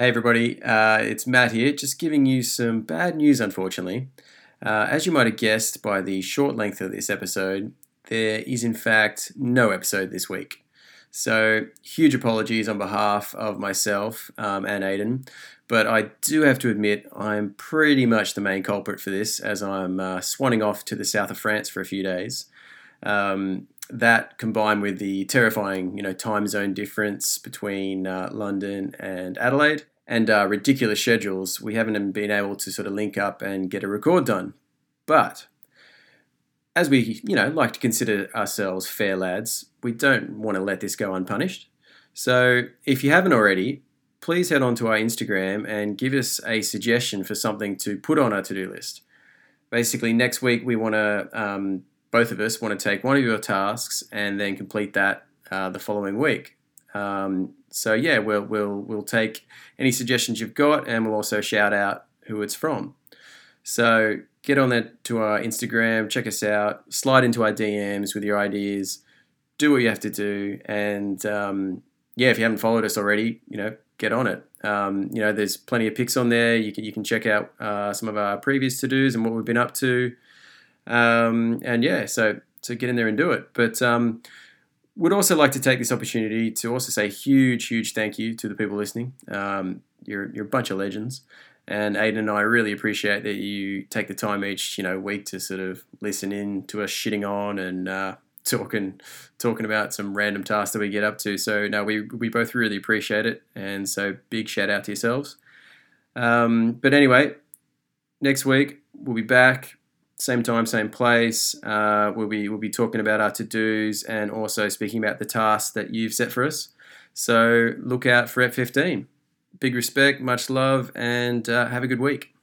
Hey, everybody, uh, it's Matt here, just giving you some bad news, unfortunately. Uh, as you might have guessed by the short length of this episode, there is in fact no episode this week. So, huge apologies on behalf of myself um, and Aidan, but I do have to admit I'm pretty much the main culprit for this as I'm uh, swanning off to the south of France for a few days. Um, that combined with the terrifying, you know, time zone difference between uh, London and Adelaide, and uh, ridiculous schedules, we haven't been able to sort of link up and get a record done. But as we, you know, like to consider ourselves fair lads, we don't want to let this go unpunished. So if you haven't already, please head on to our Instagram and give us a suggestion for something to put on our to-do list. Basically, next week we want to, um, both of us want to take one of your tasks and then complete that uh, the following week. Um, so yeah, we'll we'll we'll take any suggestions you've got, and we'll also shout out who it's from. So get on that to our Instagram, check us out, slide into our DMs with your ideas, do what you have to do, and um, yeah, if you haven't followed us already, you know, get on it. Um, you know, there's plenty of pics on there. You can you can check out uh, some of our previous to dos and what we've been up to. Um, and yeah, so so get in there and do it. But um, would also like to take this opportunity to also say huge, huge thank you to the people listening. Um, you're, you're a bunch of legends. And Aidan and I really appreciate that you take the time each, you know, week to sort of listen in to us shitting on and uh, talking talking about some random tasks that we get up to. So no, we we both really appreciate it, and so big shout out to yourselves. Um, but anyway, next week we'll be back same time, same place. Uh, we'll be we'll be talking about our to dos and also speaking about the tasks that you've set for us. So look out for Ep 15. Big respect, much love, and uh, have a good week.